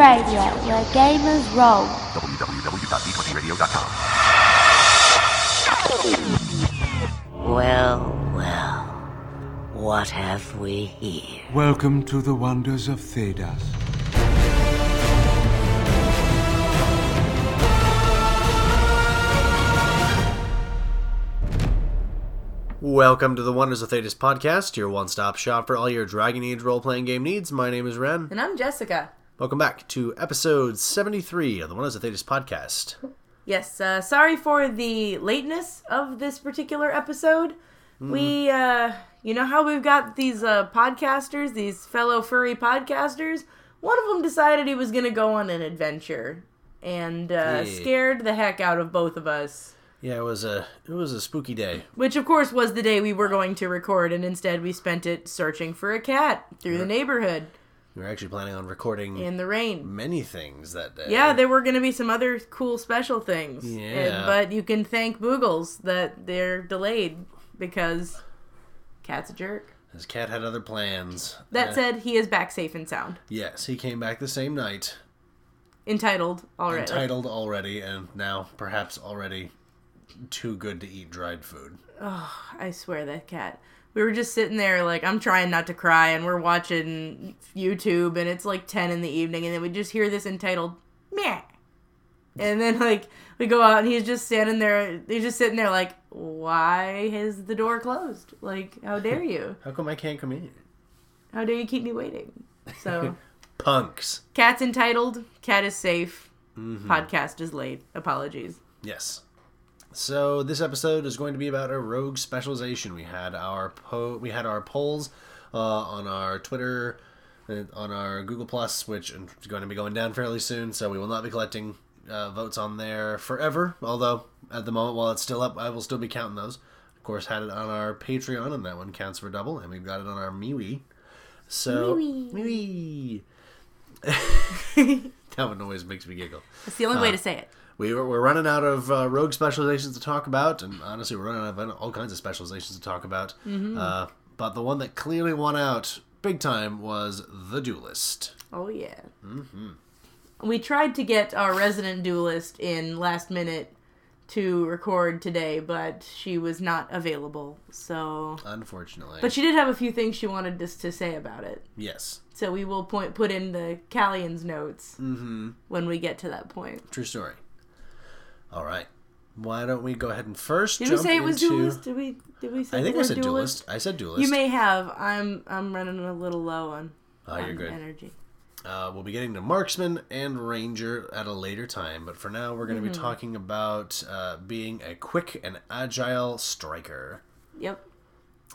Radio, where gamers roll. www.d20radio.com. Well, well, what have we here? Welcome to the wonders of Thedas. Welcome to the Wonders of Thedas podcast, your one stop shop for all your Dragon Age role playing game needs. My name is Ren. And I'm Jessica. Welcome back to episode 73 of the Wonders of Thedas podcast. Yes, uh, sorry for the lateness of this particular episode. Mm. We, uh, you know how we've got these uh, podcasters, these fellow furry podcasters? One of them decided he was going to go on an adventure and uh, yeah. scared the heck out of both of us. Yeah, it was a it was a spooky day. Which of course was the day we were going to record, and instead we spent it searching for a cat through the neighborhood. We were actually planning on recording in the rain many things that day. Yeah, there were going to be some other cool special things. Yeah, and, but you can thank Boogles that they're delayed because cat's a jerk. His cat had other plans. That uh, said, he is back safe and sound. Yes, he came back the same night. Entitled already. Entitled already, and now perhaps already too good to eat dried food. Oh, I swear that cat. We were just sitting there, like, I'm trying not to cry, and we're watching YouTube, and it's like 10 in the evening, and then we just hear this entitled, meh. And then, like, we go out, and he's just standing there, he's just sitting there, like, why is the door closed? Like, how dare you? how come I can't come in? How dare you keep me waiting? So. Punks. Cat's entitled, cat is safe, mm-hmm. podcast is late. Apologies. Yes. So this episode is going to be about a rogue specialization. We had our po- we had our polls uh, on our Twitter, uh, on our Google Plus, which is going to be going down fairly soon. So we will not be collecting uh, votes on there forever. Although at the moment, while it's still up, I will still be counting those. Of course, had it on our Patreon, and that one counts for double. And we've got it on our MeWe. So MeWe. that one always makes me giggle. That's the only uh, way to say it we were, we're running out of uh, rogue specializations to talk about, and honestly, we're running out of all kinds of specializations to talk about. Mm-hmm. Uh, but the one that clearly won out big time was the duelist. Oh yeah. Mm-hmm. We tried to get our resident duelist in last minute to record today, but she was not available. So unfortunately, but she did have a few things she wanted us to say about it. Yes. So we will point put in the Callian's notes mm-hmm. when we get to that point. True story. All right. Why don't we go ahead and first? Did we say it was into... duelist? Did we? Did we say? I think I said duelist? duelist? I said duelist. You may have. I'm. I'm running a little low on. Oh, you're good. Energy. Uh, we'll be getting to marksman and ranger at a later time, but for now, we're going to mm-hmm. be talking about uh, being a quick and agile striker. Yep.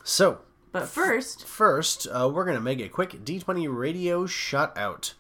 So. But first. F- first, uh, we're going to make a quick D20 radio shut out.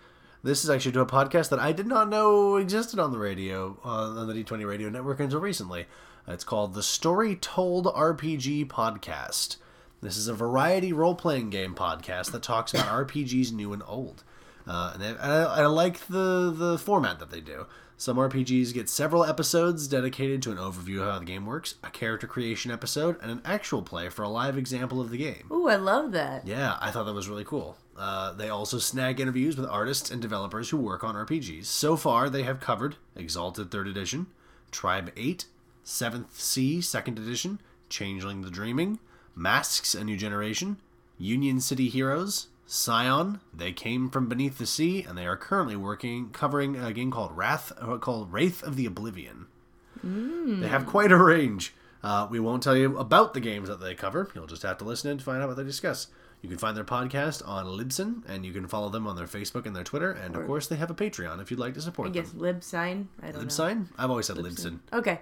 This is actually to a podcast that I did not know existed on the radio, uh, on the D20 Radio Network until recently. It's called the Story Told RPG Podcast. This is a variety role playing game podcast that talks about RPGs new and old. Uh, and, and I, I, like the, the format that they do. Some RPGs get several episodes dedicated to an overview of how the game works, a character creation episode, and an actual play for a live example of the game. Ooh, I love that. Yeah, I thought that was really cool. Uh, they also snag interviews with artists and developers who work on RPGs. So far, they have covered Exalted 3rd Edition, Tribe 8, 7th Sea 2nd Edition, Changeling the Dreaming, Masks A New Generation, Union City Heroes, Scion, They Came from Beneath the Sea, and they are currently working covering a game called Wrath, uh, called Wraith of the Oblivion. Mm. They have quite a range. Uh, we won't tell you about the games that they cover. You'll just have to listen in to find out what they discuss. You can find their podcast on Libsyn, and you can follow them on their Facebook and their Twitter, and of course they have a Patreon if you'd like to support I guess them. Libsyn. I don't Libsyn? I've always said Libsyn. Libsyn. Okay.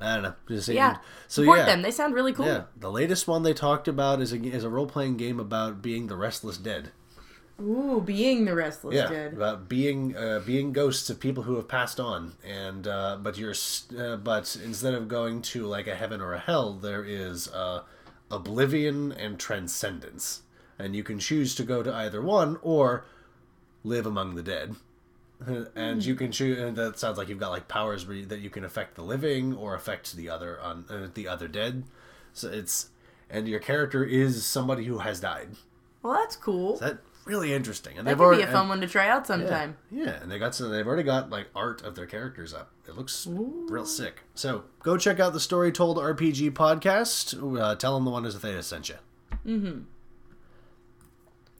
I don't know. Just saying. Yeah. So support yeah, them. They sound really cool. Yeah. The latest one they talked about is a, is a role playing game about being the restless dead. Ooh, being the restless yeah, dead. about being uh, being ghosts of people who have passed on, and uh, but you're uh, but instead of going to like a heaven or a hell, there is uh, oblivion and transcendence and you can choose to go to either one or live among the dead. And you can choose, and that sounds like you've got like powers where you, that you can affect the living or affect the other on uh, the other dead. So it's and your character is somebody who has died. Well, that's cool. That really interesting. And That they've could already be a fun one to try out sometime. Yeah, and they got some. They've already got like art of their characters up. It looks real sick. So go check out the Story Told RPG podcast. Uh, tell them the Wonders of Thedas sent you. Mm-hmm.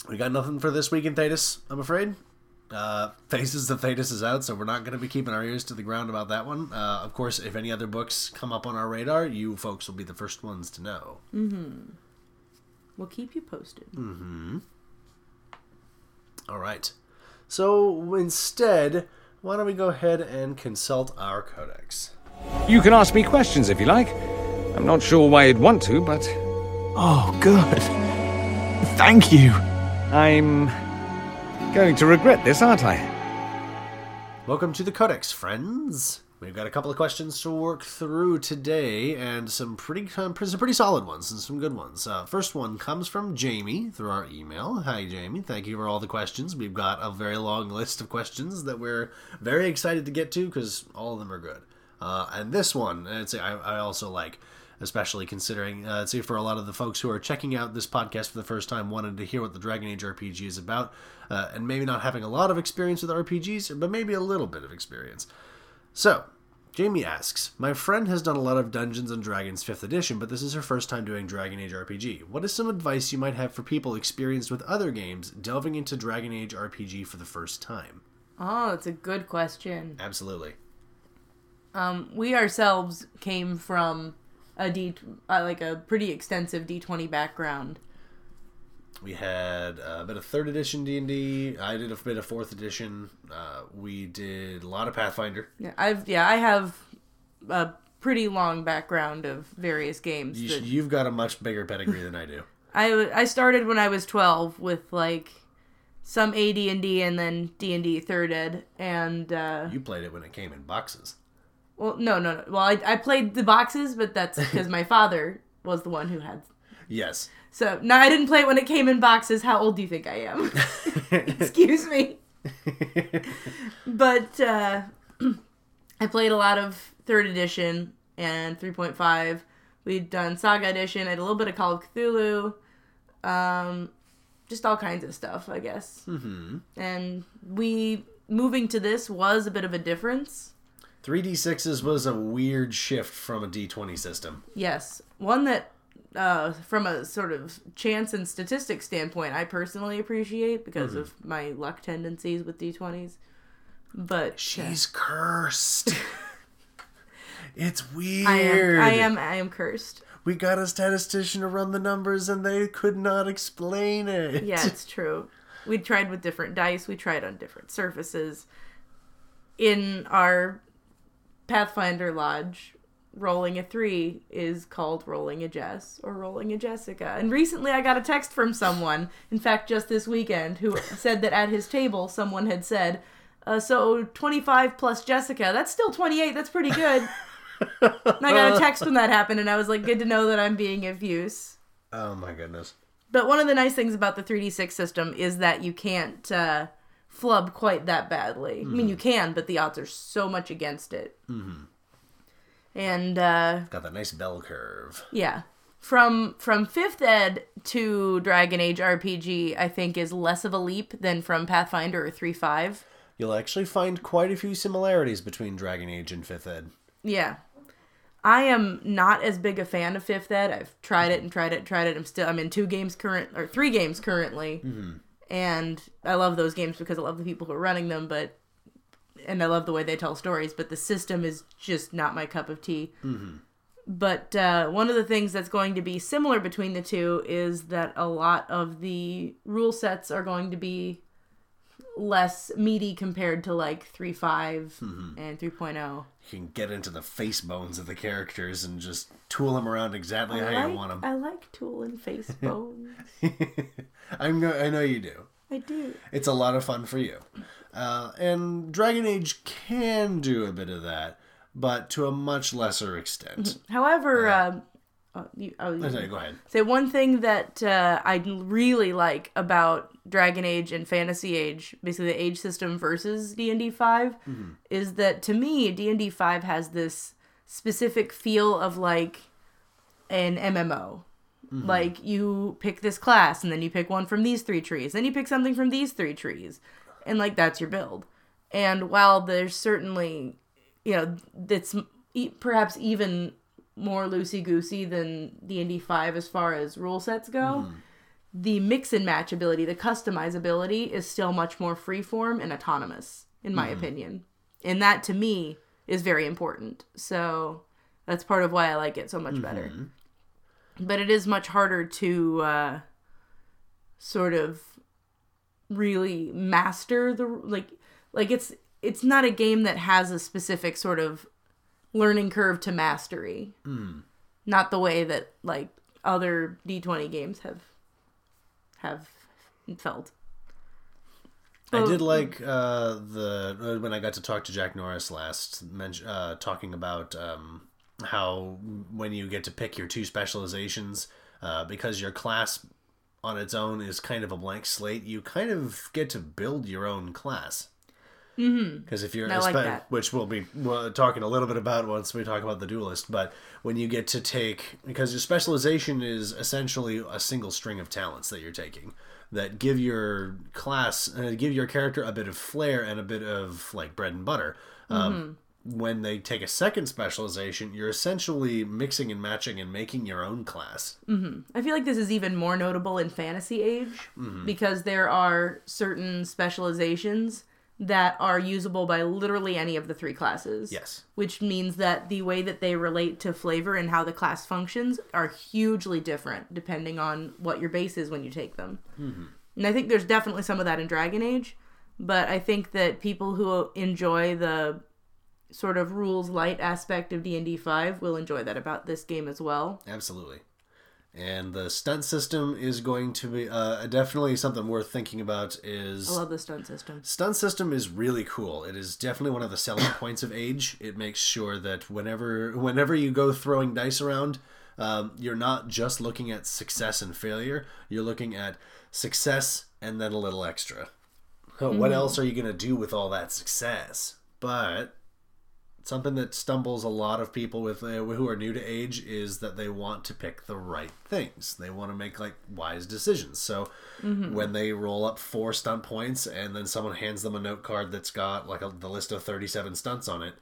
We got nothing for this week in Thedas, I'm afraid. Uh, Faces of Thedas is out, so we're not going to be keeping our ears to the ground about that one. Uh, of course, if any other books come up on our radar, you folks will be the first ones to know. We'll keep you posted. All right. So instead, why don't we go ahead and consult our codex? You can ask me questions if you like. I'm not sure why you'd want to, but Oh, good. Thank you. I'm going to regret this, aren't I? Welcome to the Codex, friends. We've got a couple of questions to work through today, and some pretty some pretty solid ones and some good ones. Uh, first one comes from Jamie through our email. Hi, Jamie. Thank you for all the questions. We've got a very long list of questions that we're very excited to get to because all of them are good. Uh, and this one, I'd I, I also like, especially considering, uh, say for a lot of the folks who are checking out this podcast for the first time, wanted to hear what the Dragon Age RPG is about, uh, and maybe not having a lot of experience with RPGs, but maybe a little bit of experience. So, Jamie asks, My friend has done a lot of Dungeons and Dragons 5th edition, but this is her first time doing Dragon Age RPG. What is some advice you might have for people experienced with other games delving into Dragon Age RPG for the first time? Oh, that's a good question. Absolutely. Um, we ourselves came from a D, uh, like a pretty extensive D20 background. We had a bit of third edition D and D. I did a bit of fourth edition. Uh, we did a lot of Pathfinder. Yeah, I've yeah, I have a pretty long background of various games. You, that- you've got a much bigger pedigree than I do. I I started when I was 12 with like some AD&D and then D&D third ed and uh You played it when it came in boxes. well no no no well I I played the boxes but that's because my father was the one who had Yes. So no I didn't play it when it came in boxes how old do you think I am excuse me but uh I played a lot of third edition and 3.5 we'd done saga edition I had a little bit of Call of Cthulhu um just all kinds of stuff, I guess. Mm-hmm. And we moving to this was a bit of a difference. 3d6s was a weird shift from a d20 system. Yes, one that, uh, from a sort of chance and statistics standpoint, I personally appreciate because of my luck tendencies with d20s. But She's cursed. it's weird. I am, I am, I am cursed. We got a statistician to run the numbers and they could not explain it. Yeah, it's true. We tried with different dice. We tried on different surfaces. In our Pathfinder Lodge, rolling a three is called rolling a Jess or rolling a Jessica. And recently I got a text from someone, in fact, just this weekend, who said that at his table someone had said, uh, so 25 plus Jessica, that's still 28. That's pretty good. and I got a text when that happened, and I was like, good to know that I'm being of use. Oh my goodness. But one of the nice things about the 3d6 system is that you can't uh, flub quite that badly. I mean, you can, but the odds are so much against it. Mm-hmm. And uh, Got that nice bell curve. yeah, from from fifth ed to Dragon Age RPG, I think is less of a leap than from Pathfinder or three five. You'll actually find quite a few similarities between Dragon Age and 5th Ed. Yeah. I am not as big a fan of Fifth Ed. I've tried it and tried it and tried it. I'm still I'm in two games current or three games currently, and I love those games because I love the people who are running them. But and I love the way they tell stories. But the system is just not my cup of tea. But uh, one of the things that's going to be similar between the two is that a lot of the rule sets are going to be less meaty compared to like 3.5 and oh. 3.0. You can get into the face bones of the characters and just tool them around exactly how I you want them. I like tool and face bones. I'm go- I know you do. I do. It's a lot of fun for you. Uh, and Dragon Age can do a bit of that, but to a much lesser extent. However, um, oh, you, oh, Okay, go ahead. say one thing that uh, I really like about Dragon Age and Fantasy Age, basically the age system versus D and D 5 is that to me D and D five has this specific feel of like an MMO, Like you pick this class and then you pick one from these three trees, then you pick something from these three trees. And like that's your build. And while there's certainly, you know, that's e- perhaps even more loosey goosey than D&D 5 as far as rule sets go, mm-hmm. the mix and match ability, the customizability is still much more freeform and autonomous, in my mm-hmm. opinion. And that to me is very important. So that's part of why I like it so much better. Mm-hmm. But it is much harder to uh, sort of really master the like like it's it's not a game that has a specific sort of learning curve to mastery. Not the way that like other D20 games have have felt. I Oh, did like uh, the uh, when I got to talk to Jack Norris last, men- uh, talking about um, how when you get to pick your two specializations, uh, because your class on its own is kind of a blank slate, you kind of get to build your own class. Because if you're, I like which we'll be talking a little bit about once we talk about the duelist, but when you get to take, because your specialization is essentially a single string of talents that you're taking that give your class, uh, give your character a bit of flair and a bit of like bread and butter. Um, when they take a second specialization, you're essentially mixing and matching and making your own class. Mm-hmm. I feel like this is even more notable in Fantasy Age mm-hmm. because there are certain specializations that are usable by literally any of the three classes. Yes. Which means that the way that they relate to flavor and how the class functions are hugely different depending on what your base is when you take them. Mm-hmm. And I think there's definitely some of that in Dragon Age, but I think that people who enjoy the sort of rules light aspect of D&D 5 will enjoy that about this game as well. Absolutely. And the stunt system is going to be uh, definitely something worth thinking about. Is I love the stunt system. Stun system is really cool. It is definitely one of the selling points of Age. It makes sure that whenever whenever you go throwing dice around, um, you're not just looking at success and failure. You're looking at success and then a little extra. What else are you gonna do with all that success? But something that stumbles a lot of people with uh, who are new to age is that they want to pick the right things. They want to make like wise decisions. So when they roll up four stunt points and then someone hands them a note card that's got like a, the list of 37 stunts on it,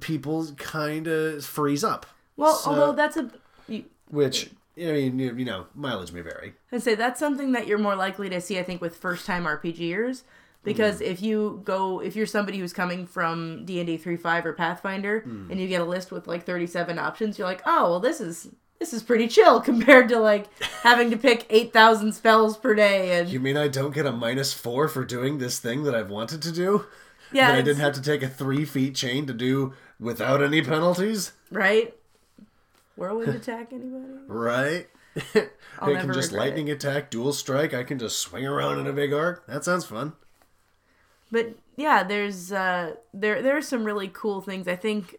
people kind of freeze up. Well, So- although that's a, you, which I mean, you, you know, mileage may vary. I'd say that's something that you're more likely to see, I think, with first time RPGers. Because mm-hmm. if you go, if you're somebody who's coming from D and D three five or Pathfinder, mm. and you get a list with like thirty seven options, you're like, oh well, this is this is pretty chill compared to like having to pick eight thousand spells per day and You mean I don't get a minus four for doing this thing that I've wanted to do? yeah, that I didn't have to take a three feat chain to do without any penalties? right. Whirlwind attack, anybody? Right? I can just lightning attack, dual strike. I can just swing around in a big arc. That sounds fun. But yeah there's uh there there are some really cool things. I think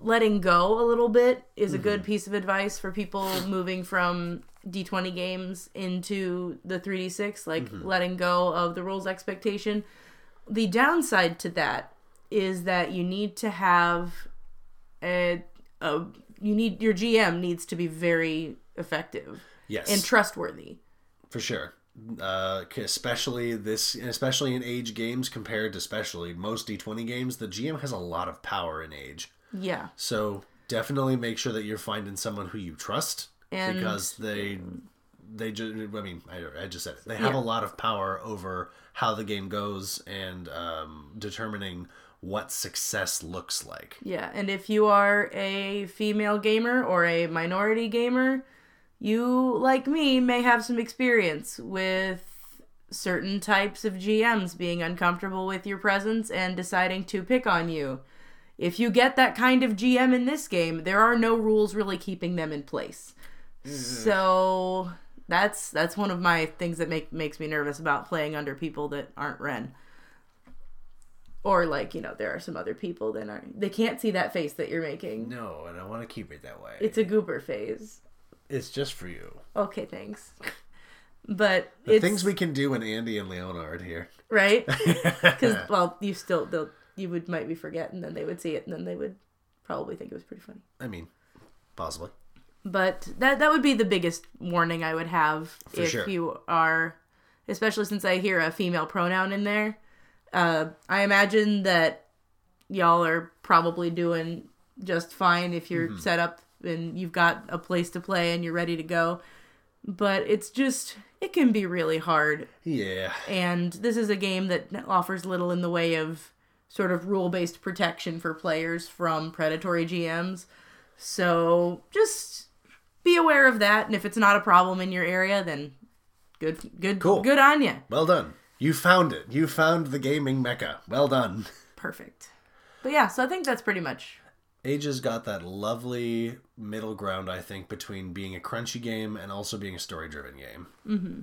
letting go a little bit is a good piece of advice for people moving from d20 games into the 3d6 like letting go of the rules expectation. The downside to that is that you need to have a, a you need your gm needs to be very effective Yes, and trustworthy. For sure. Uh, especially this, especially in age games compared to especially most D20 games, the GM has a lot of power in age. yeah So definitely make sure that you're finding someone who you trust And- because they they just I mean I, I just said it. They have Yeah. a lot of power over how the game goes and um, determining what success looks like. Yeah, and if you are a female gamer or a minority gamer, you, like me, may have some experience with certain types of GMs being uncomfortable with your presence and deciding to pick on you. If you get that kind of GM in this game, there are no rules really keeping them in place. So that's that's one of my things that make makes me nervous about playing under people that aren't Ren or like you know there are some other people that aren't they can't see that face that you're making No, and I want to keep it that way. it's a goober phase It's just for you. okay thanks but The it's things we can do when Andy and Leona aren't here. right because well you still they'll you would might be forget and then they would see it and then they would probably think it was pretty funny I mean, possibly. But that that would be the biggest warning I would have if sure. you are, especially since I hear a female pronoun in there. Uh, I imagine that y'all are probably doing just fine if you're Mm-hmm. set up and you've got a place to play and you're ready to go. But it's just it can be really hard Yeah. and this is a game that offers little in the way of sort of rule-based protection for players from predatory GMs. So just be aware of that, and if it's not a problem in your area, then good, good, Cool. good on you. Well done. You found it. You found the gaming mecca. Well done. Perfect. But yeah, so I think that's pretty much. Age has got that lovely middle ground, I think, between being a crunchy game and also being a story driven game. Mm-hmm.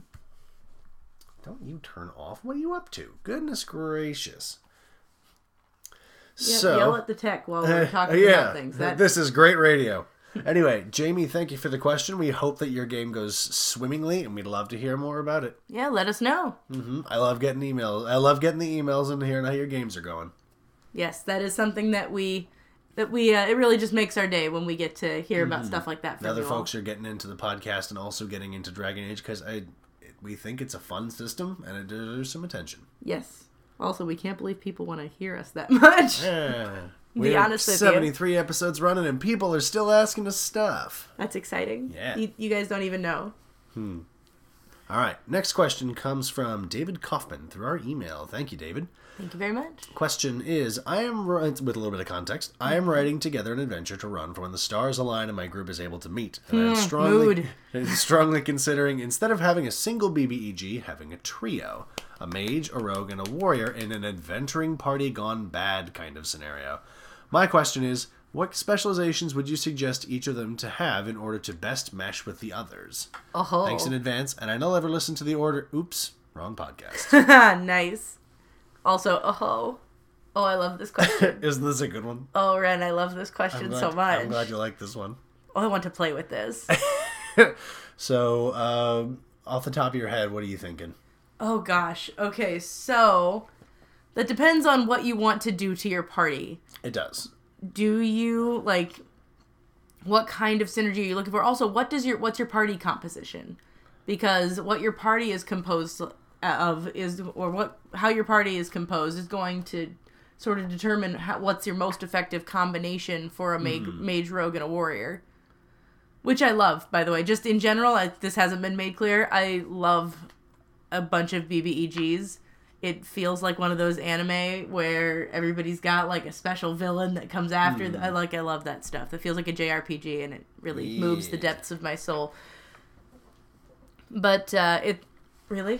Don't you turn off? What are you up to? Goodness gracious. Yeah, so, yell at the tech while we're talking yeah, about things. That, this is great radio. anyway, Jamie, thank you for the question. We hope that your game goes swimmingly, and we'd love to hear more about it. yeah, let us know. Mm-hmm. I love getting emails. I love getting the emails and hearing how your games are going. Yes, that is something that we that we uh, it really just makes our day when we get to hear about stuff like that from Other you all. folks are getting into the podcast and also getting into Dragon Age because I we think it's a fun system and it deserves some attention. Yes. Also, we can't believe people want to hear us that much. Yeah. We're honest 73 episodes running and people are still asking us stuff. That's exciting. Yeah. You, you guys don't even know. Hmm. All right. Next question comes from David Kaufman through our email. Thank you, David. Thank you very much. Question is I am, with a little bit of context, I am mm-hmm. writing together an adventure to run for when the stars align and my group is able to meet. And I'm hmm, strongly, strongly considering, instead of having a single BBEG, having a trio a mage, a rogue, and a warrior in an adventuring party gone bad kind of scenario. My question is what specializations would you suggest each of them to have in order to best mesh with the others? Oh, Thanks in advance, and I know I'll ever listen to the order. Oops, wrong podcast. nice. Also, oh, oh, I love this question. Isn't this a good one? oh, Ren, I love this question glad, so much. I'm glad you like this one. Oh, I want to play with this. So, um, off the top of your head, what are you thinking? oh gosh. Okay, so that depends on what you want to do to your party. It does. do you like what kind of synergy are you looking for also what does your what's your party composition because what your party is composed of is or what how your party is composed is going to sort of determine how, what's your most effective combination for a mage, mage rogue and a warrior which i love by the way just in general I, this hasn't been made clear i love a bunch of BBEGs. It feels like one of those anime where everybody's got like a special villain that comes after. th- I like. I love that stuff. It feels like a JRPG, and it really moves the depths of my soul. But uh, it really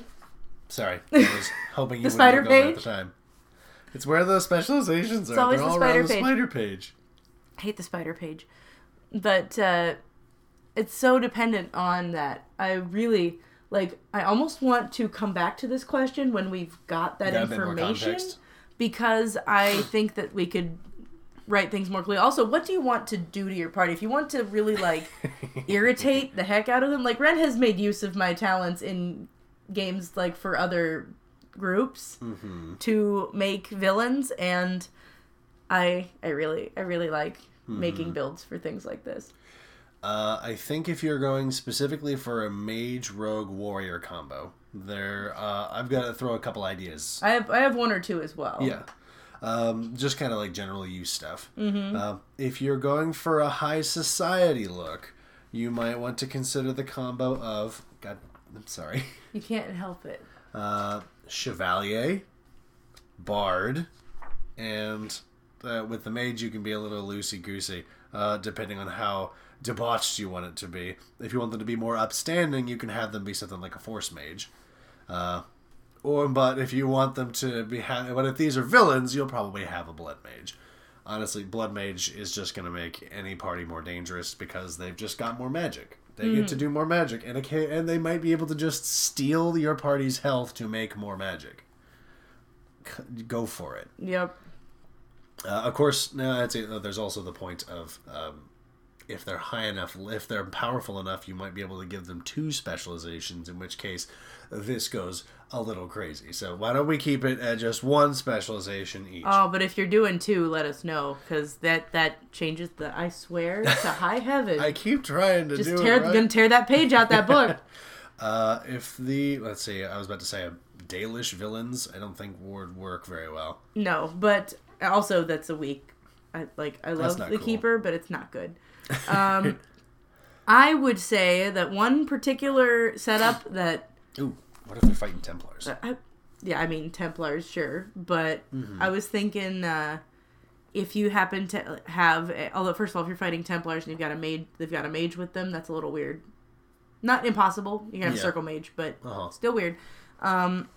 Sorry, I was hoping you The wouldn't spider go at the time. It's where the specializations are. It's always They're the all spider around the page. spider page. I hate the spider page, but uh, it's so dependent on that. I really like. I almost want to come back to this question when we've got that Got a bit more information context. because I think that we could write things more clearly. Also, what do you want to do to your party? If you want to really like irritate the heck out of them, like Ren has made use of my talents in games like for other groups Mm-hmm. to make villains and I I really I really like Mm-hmm. making builds for things like this. Uh, I think if you're going specifically for a mage rogue warrior combo, there uh, I've got to throw a couple ideas. I have I have one or two as well. Yeah. Um, just kind of like general use stuff. Mm-hmm. Uh, if you're going for a high society look, you might want to consider the combo of God. I'm sorry. You can't help it. Uh, Chevalier, Bard, and uh, with the mage you can be a little loosey goosey, uh, depending on how debauched you want it to be. If you want them to be more upstanding, you can have them be something like a force mage. Uh, or but if you want them to be, ha- but if these are villains, you'll probably have a blood mage. Honestly, blood mage is just going to make any party more dangerous because they've just got more magic. They get to do more magic, and okay, and they might be able to just steal your party's health to make more magic. C- Go for it. Yep. Uh, of course, no, that's it. There's also the point of um, if they're high enough, if they're powerful enough, you might be able to give them two specializations. In which case, this goes a little crazy. So why don't we keep it at just one specialization each? Oh, but if you're doing two, let us know because that that changes the. I swear to high heaven. I keep trying to just do tear it right. gonna tear that page out that book. Uh, if the let's see, I was about to say a Dalish villains, I don't think would work very well. no, but also that's a weak. I like I love the cool. keeper, but it's not good. Um, I would say that one particular setup that Ooh, what if they're fighting Templars? I, yeah, I mean Templars, sure, but Mm-hmm. I was thinking uh, if you happen to have, a, although first of all, if you're fighting Templars and you've got a mage, they've got a mage with them, that's a little weird. Not impossible. You can have a circle mage, but Uh-huh. still weird. Um,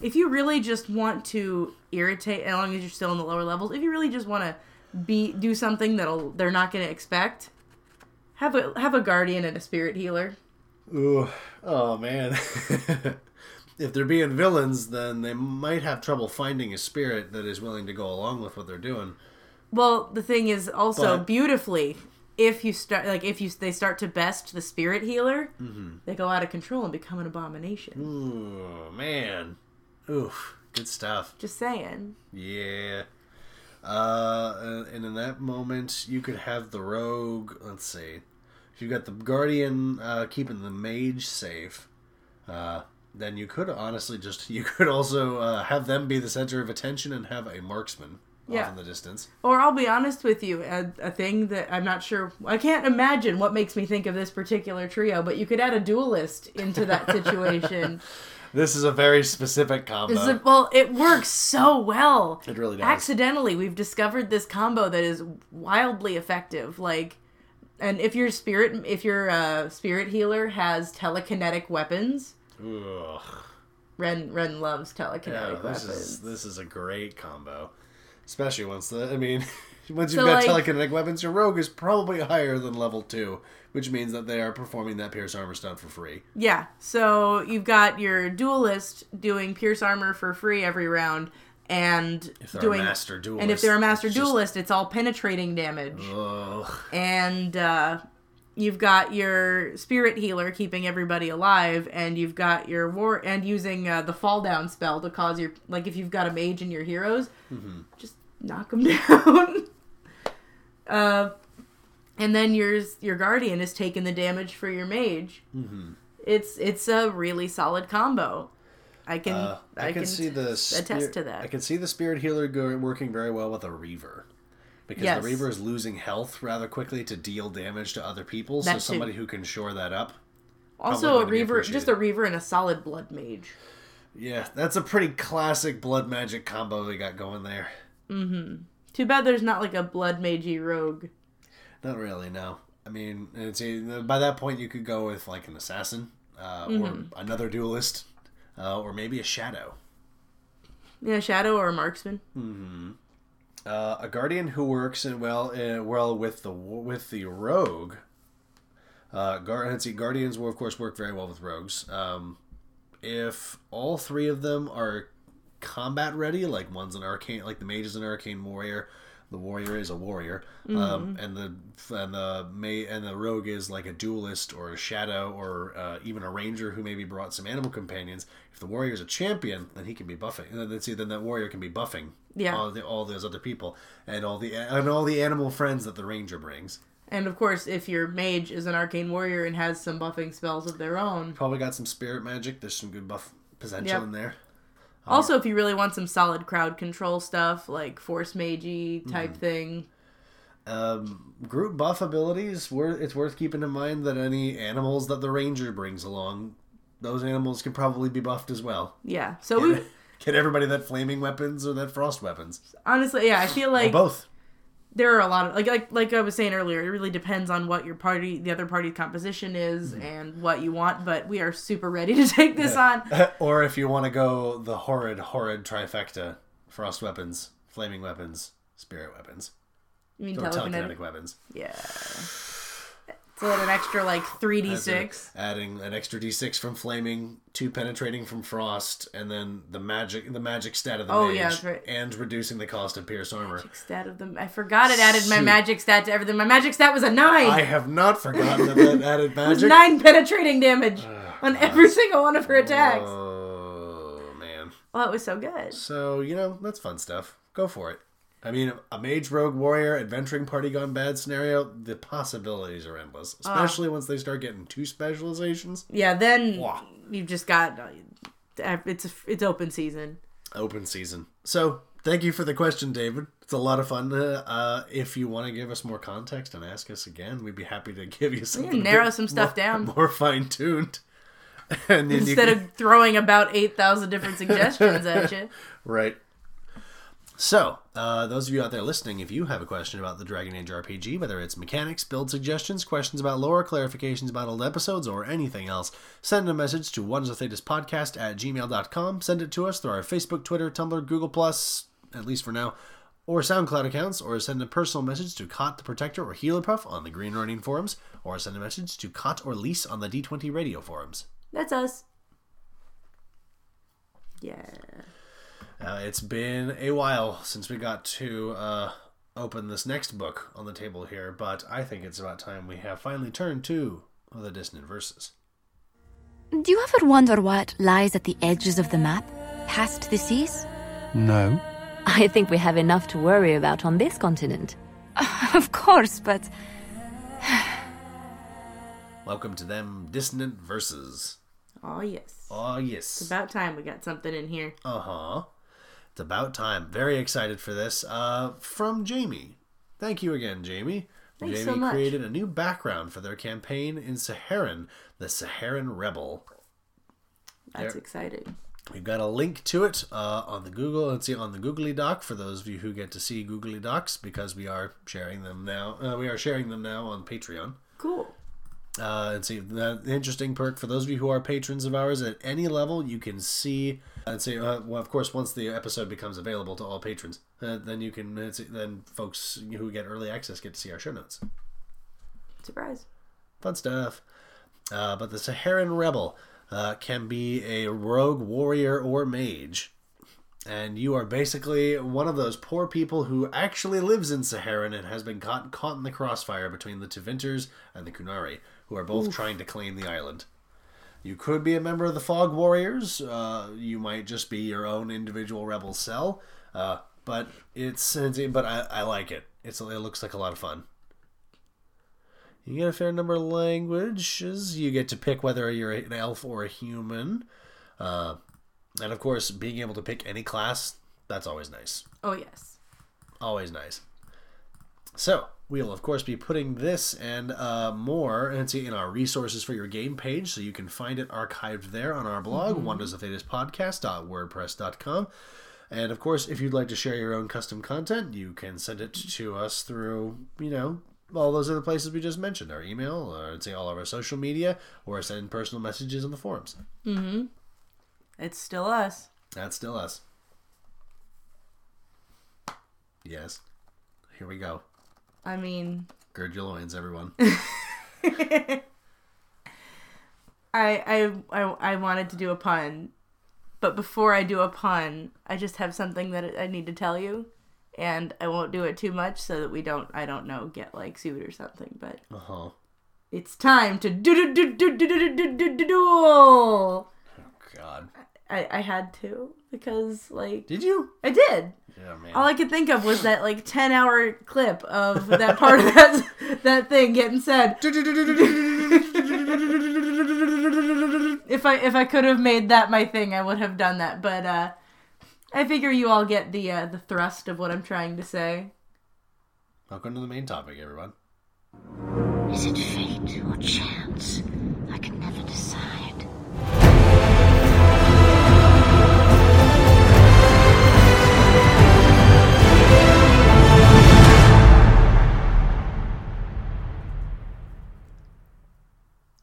if you really just want to irritate, as long as you're still in the lower levels, if you really just want to be do something that'll they're not going to expect, have a have a guardian and a spirit healer. Ooh, oh man. if they're being villains, then they might have trouble finding a spirit that is willing to go along with what they're doing. Well, the thing is also But- beautifully, if you start like if you they start to best the spirit healer, Mm-hmm. they go out of control and become an abomination. Ooh, man. Oof, good stuff. Just saying. Yeah. Uh, and in that moment, you could have the rogue. Let's see. If you've got the guardian uh, keeping the mage safe, uh, then you could honestly just you could also uh, have them be the center of attention and have a marksman Yeah. off in the distance. Or I'll be honest with you, a, a thing that I'm not sure. I can't imagine what makes me think of this particular trio, but you could add a duelist into that situation. This is a very specific combo. A- well, it works so well. It really does. Accidentally, we've discovered this combo that is wildly effective. Like, and if your spirit, if your uh, spirit healer has telekinetic weapons, Ugh. Ren Ren loves telekinetic Yeah, this weapons. is this is a great combo, especially once the I mean, once you've So, got like- telekinetic weapons, your rogue is probably higher than level two, which means that they are performing that pierce armor stunt for free. Yeah, so you've got your duelist doing pierce armor for free every round, and If they're doing a master duelist, and if they're a master it's just- duelist, it's all penetrating damage. Ugh. and uh, you've got your spirit healer keeping everybody alive, and you've got your war and using uh, the fall down spell to cause your like if you've got a mage in your heroes, Mm-hmm. just knock them down. uh, and then your your guardian is taking the damage for your mage. Mm-hmm. It's it's a really solid combo. I can Uh, I, I, can, see the attest to that. I can see the spirit healer go, working very well with a reaver. Because Yes. the Reaver is losing health rather quickly to deal damage to other people, so That too. somebody who can shore that up. also, a reaver, just a reaver and a solid blood mage. Yeah, that's a pretty classic blood magic combo they got going there. Too bad there's not like a blood magey rogue. Not really, no. I mean, it's by that point you could go with like an assassin, uh, or another duelist, uh, or maybe a shadow. Yeah, shadow or a marksman. Uh, a guardian who works in well, uh, well with the with the rogue. Uh, let's see, guardians will of course work very well with rogues. Um, if all three of them are combat ready, like one's an arcane, like the mage is an arcane warrior, the warrior is a warrior, um, and the and the may and the rogue is like a duelist or a shadow or uh, even a ranger who maybe brought some animal companions. If the warrior is a champion, then he can be buffing. And then see, then that warrior can be buffing Yeah. all the all those other people and all the and all the animal friends that the ranger brings. And of course, if your mage is an arcane warrior and has some buffing spells of their own. Probably got some spirit magic. There's some good buff potential Yep. in there. Also, if you really want some solid crowd control stuff, like force magey Mm-hmm. type thing. Um, group buff abilities. It's worth keeping in mind that any animals that the ranger brings along, those animals can probably be buffed as well. Yeah. So we Get everybody that flaming weapons or that frost weapons, honestly, yeah, I feel or like both. There are a lot of like like like I was saying earlier. It really depends on what your party, the other party's composition is, Mm-hmm. and what you want. But we are super ready to take this on. or if you want to go the horrid, horrid trifecta: frost weapons, flaming weapons, spirit weapons, You mean or telekinetic? telekinetic weapons. Yeah. So an extra like three d six. adding an extra d6 from flaming, two penetrating from frost, and then the magic the magic stat of the Oh, mage, yeah, right. and reducing the cost of pierce armor. Magic Stat of them. I forgot it added my magic stat to everything. My magic stat was a nine. I have not forgotten that that added magic. nine penetrating damage ah, on every single one of her attacks. Oh man. Oh, it was so good. So, you know, that's fun stuff. Go for it. I mean, a mage rogue warrior adventuring party gone bad scenario, the possibilities are endless. Ah. Especially once they start getting two specializations. Yeah, then Wah. you've just got uh, it's it's open season. Open season. So, thank you for the question, David. It's a lot of fun. Uh, uh, if you want to give us more context and ask us again, we'd be happy to give you something. narrow some stuff more- down. More fine tuned. And then you Instead can- of throwing about eight thousand different suggestions at you. Right. So, uh, those of you out there listening, if you have a question about the Dragon Age RPG, whether it's mechanics, build suggestions, questions about lore, clarifications about old episodes, or anything else, send a message to Wonders of Thedas podcast at gmail.com. Send it to us through our Facebook, Twitter, Tumblr, Google, at least for now, or SoundCloud accounts, or send a personal message to Kot the Protector or Healerpuff on the Green Ronin forums, or send a message to Kot or Lisse on the D20 radio forums. That's us. Yeah. Uh, it's been a while since we got to uh, open this next book on the table here, but I think it's about time we have finally turned to the Dissonant Verses. Do you ever wonder what lies at the edges of the map, past the seas? No. I think we have enough to worry about on this continent. of course, but Welcome to them Dissonant Verses. Oh yes. Oh, yes. It's about time we got something in here. Uh huh. It's about time. Very excited for this. Uh, from Jamie. Thank you again, Jamie. Thanks Jamie so much. created a new background for their campaign in Seheron, the Seheron Rebel. That's There- exciting. We've got a link to it uh, on the Google. Let's see on the Googly Doc for those of you who get to see Googly Docs because we are sharing them now. Uh, we are sharing them now on Patreon. Cool. Uh, and see the interesting perk for those of you who are patrons of ours at any level, you can see and say, uh, well, of course, once the episode becomes available to all patrons, uh, then you can uh, see- then folks who get early access get to see our show notes. Surprise. Fun stuff. Uh, but the Seheron Rebel uh, can be a rogue warrior or mage. And you are basically one of those poor people who actually lives in Seheron and has been caught, caught in the crossfire between the Tevinters and the Qunari, who are both trying to claim the island. You could be a member of the Fog Warriors. Uh, you might just be your own individual rebel cell. Uh, but it's but I, I like it. It's it looks like a lot of fun. You get a fair number of languages. You get to pick whether you're an elf or a human. Uh, and of course, being able to pick any class, that's always nice. Oh yes. Always nice. So, we'll of course be putting this and uh, more and see in our resources for your game page, so you can find it archived there on our blog, Mhm. wonders of podcast.wordpress.com. And of course, if you'd like to share your own custom content, you can send it to us through, you know, all those other places we just mentioned our email, or I'd say all of our social media, or send personal messages on the forums. Mm-hmm. It's still us. That's still us. Yes. Here we go. I mean, Gird your loins, everyone. I, I I I wanted to do a pun, but before I do a pun, I just have something that I need to tell you, and I won't do it too much so that we don't I don't know get like sued or something. But Uh huh. it's time to do do do do do do do do do duel. God. I I had to because like Did you? I did. Yeah, man. All I could think of was that like ten hour clip of that part of that that thing getting said. if I if I could have made that my thing, I would have done that. But uh, I figure you all get the uh, the thrust of what I'm trying to say. Welcome to the main topic, everyone. Is it fate or chance?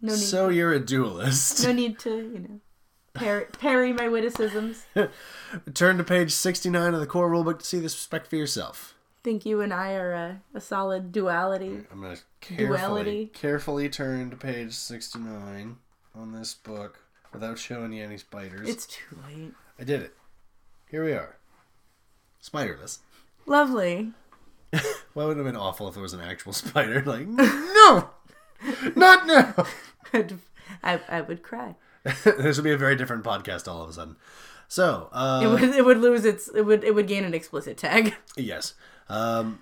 No need. So you're a duelist. no need to you know parry, parry my witticisms. Turn to page 69 of the core rulebook to see this spec for yourself. think you and I are a, a solid duality. I'm gonna carefully Duality. carefully turn to page sixty nine on this book without showing you any spiders. It's too late. I did it. Here we are. Spiderless. Lovely. Well, it would have been awful if there was an actual spider. Like, no, not now. I'd- I, I would cry. this would be a very different podcast all of a sudden. So, uh, It would it would lose its it would it would gain an explicit tag. Yes. Um,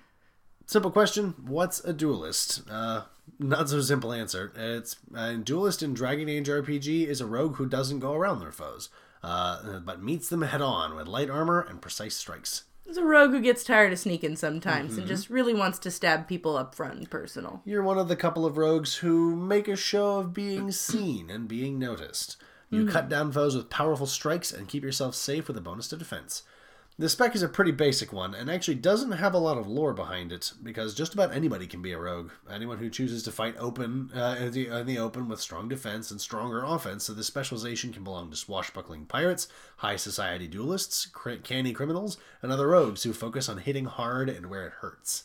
simple question: What's a duelist? Uh, not so simple answer. It's a duelist in Dragon Age RPG is a rogue who doesn't go around their foes, uh, but meets them head on with light armor and precise strikes. It's a rogue who gets tired of sneaking sometimes and mm-hmm. just really wants to stab people up front and personal. You're one of the couple of rogues who make a show of being seen and being noticed. You mm-hmm. cut down foes with powerful strikes and keep yourself safe with a bonus to defense. The spec is a pretty basic one and actually doesn't have a lot of lore behind it because just about anybody can be a rogue. Anyone who chooses to fight open uh, in, the, in the open with strong defense and stronger offense, so this specialization can belong to swashbuckling pirates, high society duelists, cr- canny criminals, and other rogues who focus on hitting hard and where it hurts.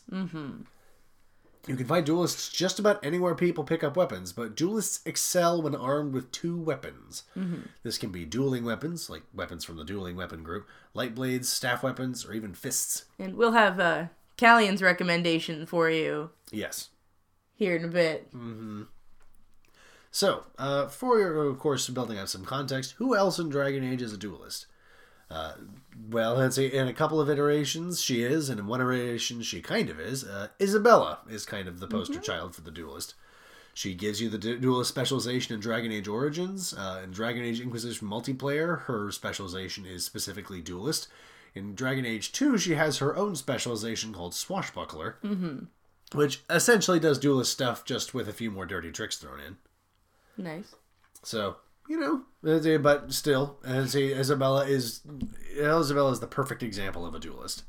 You can find duelists just about anywhere people pick up weapons, but duelists excel when armed with two weapons. This can be dueling weapons, like weapons from the dueling weapon group, light blades, staff weapons, or even fists. And we'll have uh Callian's recommendation for you Yes. here in a bit. So, uh, for your, of course, building up some context, who else in Dragon Age is a duelist? Uh, well, let's see, in a couple of iterations she is, and in one iteration she kind of is. Uh, Isabela is kind of the poster child for the duelist. She gives you the du- duelist specialization in Dragon Age Origins. Uh, in Dragon Age Inquisition multiplayer, her specialization is specifically duelist. In Dragon Age 2, she has her own specialization called Swashbuckler, which essentially does duelist stuff just with a few more dirty tricks thrown in. Nice. So you know, but still, see, Isabela is Isabela is the perfect example of a duelist.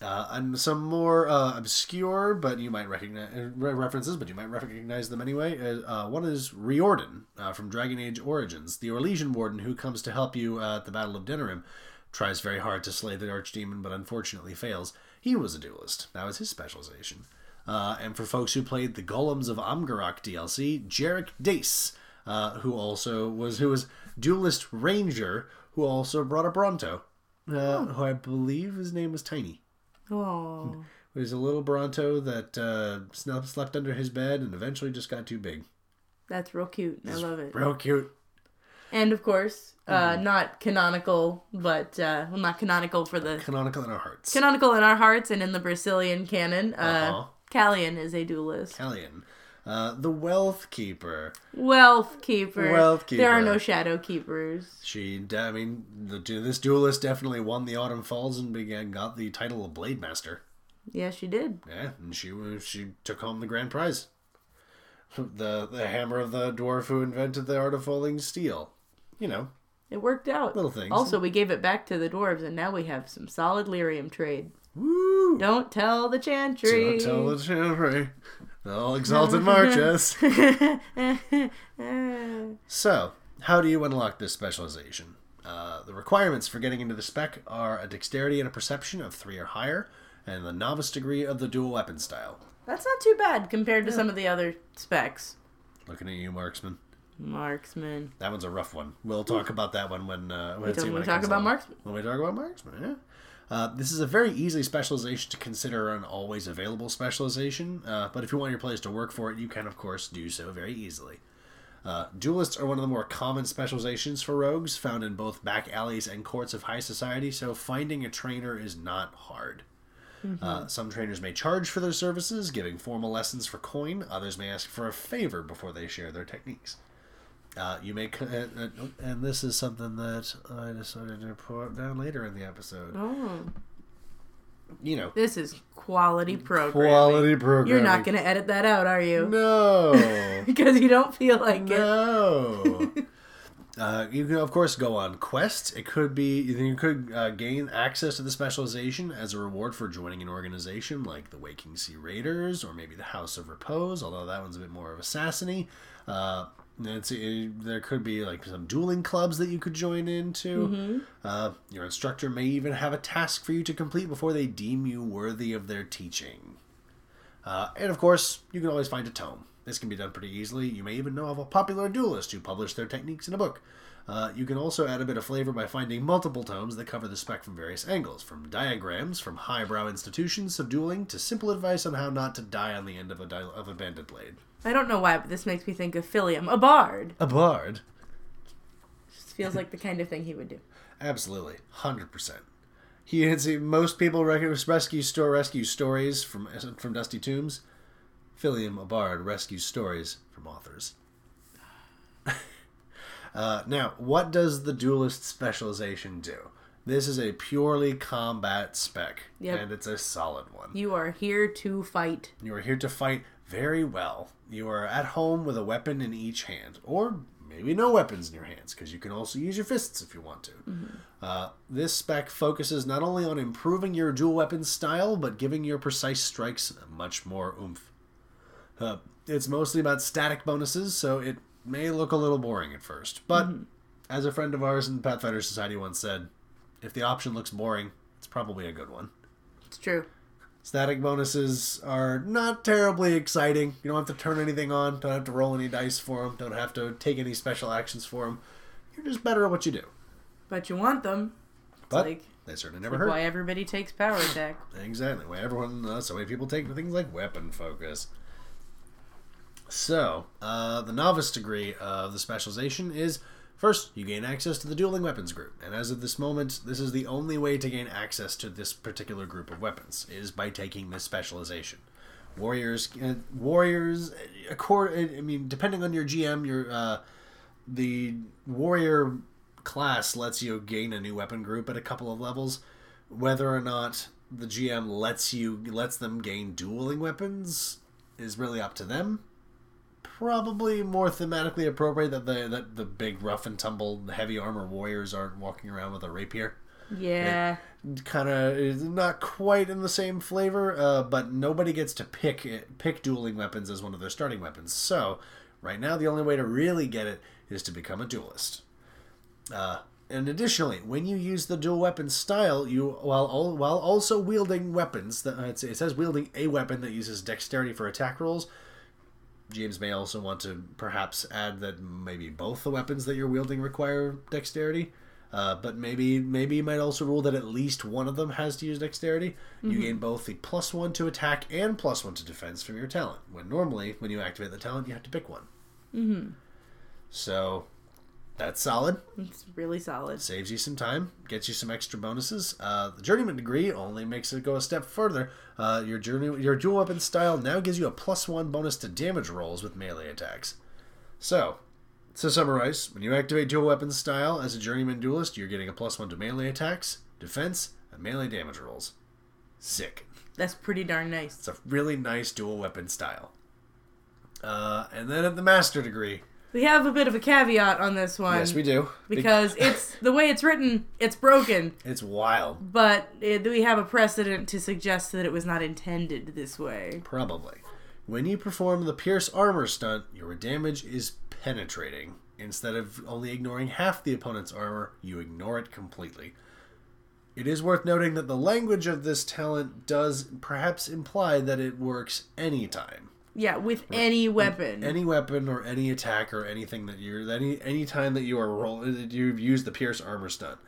Uh, and some more uh, obscure, but you might recognize re- references, but you might recognize them anyway. Uh, uh, one is Riordan uh, from Dragon Age Origins, the Orlesian warden who comes to help you at the Battle of Denerim. Tries very hard to slay the archdemon, but unfortunately fails. He was a duelist. That was his specialization. Uh, and for folks who played the Golems of Amgarrak DLC, Jerrik Dace, uh, who also was who was duelist ranger, who also brought a Bronto, uh, who I believe his name was Tiny. Oh. It was a little Bronto that uh, slept slept under his bed and eventually just got too big. That's real cute. I love it. Real cute. And of course, uh, Mm-hmm. not canonical, but uh, well, not canonical for the Canonical in our hearts. canonical in our hearts and in the Brazilian canon. Uh, Uh-huh. Callian is a duelist. Hellion. Uh, the Wealth Keeper. Wealth keeper. Wealth Keeper. There are no shadow keepers. She, I mean, the, this duelist definitely won the Autumn Falls and began got the title of Blade Master. Yeah, she did. Yeah, and she was she took home the grand prize. The the hammer of the dwarf who invented the art of folding steel. You know, It worked out. Little things. Also, we gave it back to the dwarves, and now we have some solid lyrium trade. woo! Don't tell the chantry. Don't tell the children. They'll exalted marches. So, how do you unlock this specialization? Uh, the requirements for getting into the spec are a dexterity and a perception of three or higher, and the novice degree of the dual weapon style. That's not too bad compared to some of the other specs. Looking at you, marksman. Marksman. That one's a rough one. We'll talk about that one when uh, when, Wait till see we when it talk comes about along. marksman. When we talk about marksman, yeah. Uh, this is a very easy specialization to consider an always available specialization, uh, but if you want your players to work for it, you can, of course, do so very easily. Uh, duelists are one of the more common specializations for rogues, found in both back alleys and courts of high society, so finding a trainer is not hard. Uh, some trainers may charge for their services, giving formal lessons for coin. Others may ask for a favor before they share their techniques. Uh, you may, uh, and this is something that I decided to put down later in the episode. Oh, You know, this is quality programming. quality programming. You're not going to edit that out, are you? No, Because you don't feel like it. no. Uh, you can, of course, go on quests. It could be you could uh, gain access to the specialization as a reward for joining an organization like the Waking Sea Raiders or maybe the House of Repose. Although that one's a bit more of assassiny. Uh, It's, uh, there could be like some dueling clubs that you could join into. Mm-hmm. Uh, your instructor may even have a task for you to complete before they deem you worthy of their teaching. Uh, and of course, you can always find a tome. This can be done pretty easily. You may even know of a popular duelist who published their techniques in a book. Uh, you can also add a bit of flavor by finding multiple tomes that cover the spec from various angles, from diagrams from highbrow institutions of dueling to simple advice on how not to die on the end of a di- of a banded blade. I don't know why, but this makes me think of Philliam, a bard. A bard, Just feels like the kind of thing he would do. absolutely, hundred percent. He had seen most people rescue store rescue stories from from Dusty Tombs. Philliam, a bard, rescues stories from authors. Uh, now, what does the duelist specialization do? This is a purely combat spec, Yep. and it's a solid one. You are here to fight. You are here to fight very well. You are at home with a weapon in each hand, or maybe no weapons in your hands, because you can also use your fists if you want to. Uh, this spec focuses not only on improving your dual weapon style, but giving your precise strikes much more oomph. Uh, it's mostly about static bonuses, so it may look a little boring at first. But as a friend of ours in the Pathfinder Society once said, if the option looks boring, it's probably a good one. It's true. Static bonuses are not terribly exciting. You don't have to turn anything on, don't have to roll any dice for them, don't have to take any special actions for them. You're just better at what you do. But you want them. But like- they certainly never Like hurt. why everybody takes power attack. Exactly. Why everyone, uh, so many people take things like weapon focus. So, uh, the novice degree of the specialization is first, you gain access to the dueling weapons group. And as of this moment, this is the only way to gain access to this particular group of weapons, is by taking this specialization. Warriors, uh, warriors, accord, I mean, depending on your GM, your, uh, the warrior class lets you gain a new weapon group at a couple of levels. Whether or not the GM lets you lets them gain dueling weapons is really up to them. Probably more thematically appropriate that the that the big rough and tumble heavy armor warriors aren't walking around with a rapier. Yeah. Kind of is not quite in the same flavor, uh, but nobody gets to pick it, pick dueling weapons as one of their starting weapons. So right now, the only way to really get it is to become a duelist. Uh, and additionally, when you use the dual weapon style, you while while also wielding weapons, that uh, it says wielding a weapon that uses dexterity for attack rolls. GMs may also want to perhaps add that maybe both the weapons that you're wielding require dexterity. Uh, but maybe maybe you might also rule that at least one of them has to use dexterity. You gain both the plus one to attack and plus one to defense from your talent. When normally, when you activate the talent, you have to pick one. Mm-hmm. So that's solid. It's really solid. Saves you some time, gets you some extra bonuses. Uh, the journeyman degree only makes it go a step further. Uh, your journey, your dual weapon style now gives you a plus one bonus to damage rolls with melee attacks. So, to summarize, when you activate dual weapon style as a journeyman duelist, you're getting a plus one to melee attacks, defense, and melee damage rolls. Sick. That's pretty darn nice. It's a really nice dual weapon style. Uh, and then at the master degree, We have a bit of a caveat on this one. yes, we do Because it's the way it's written, it's broken. it's wild. But it, we have a precedent to suggest that it was not intended this way. Probably. When you perform the Pierce Armor stunt, your damage is penetrating. Instead of only ignoring half the opponent's armor, you ignore it completely. It is worth noting that the language of this talent does perhaps imply that it works anytime. Yeah, with any weapon. Any weapon or any attack or anything that you're any any time that you are roll you've used the Pierce Armor stunt.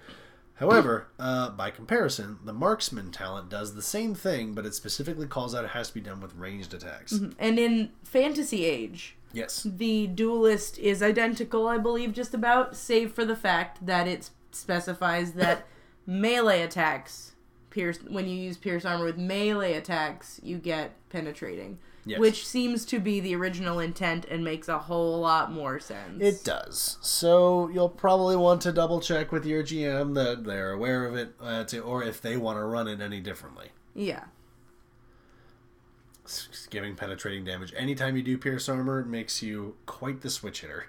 However, uh, by comparison, the marksman talent does the same thing, but it specifically calls out it has to be done with ranged attacks. and in Fantasy Age, Yes. the duelist is identical, I believe, just about, save for the fact that it specifies that melee attacks, pierce when you use pierce armor with melee attacks, you get penetrating. Yes. Which seems to be the original intent and makes a whole lot more sense. It does. So you'll probably want to double check with your GM that they're aware of it, uh, to, or if they want to run it any differently. yeah. S- Giving penetrating damage anytime you do pierce armor makes you quite the switch hitter.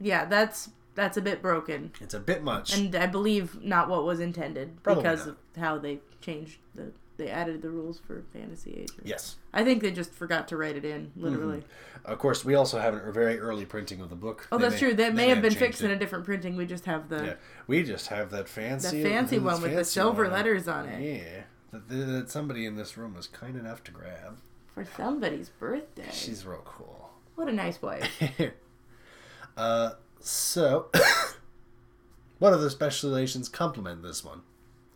Yeah, that's that's a bit broken. It's a bit much. And I believe not what was intended Probably because not. of how they changed the they added the rules for Fantasy Age. Yes. I think they just forgot to write it in, literally. Of course, we also have a very early printing of the book. Oh, They that's may- true. That they may have been changed fixed in a different printing. We just have the Yeah, we just have that fancy, the fancy one with the silver one. letters on it Yeah, that, that somebody in this room was kind enough to grab. for somebody's birthday. She's real cool. What a nice wife. uh, so, what other specializations complement this one?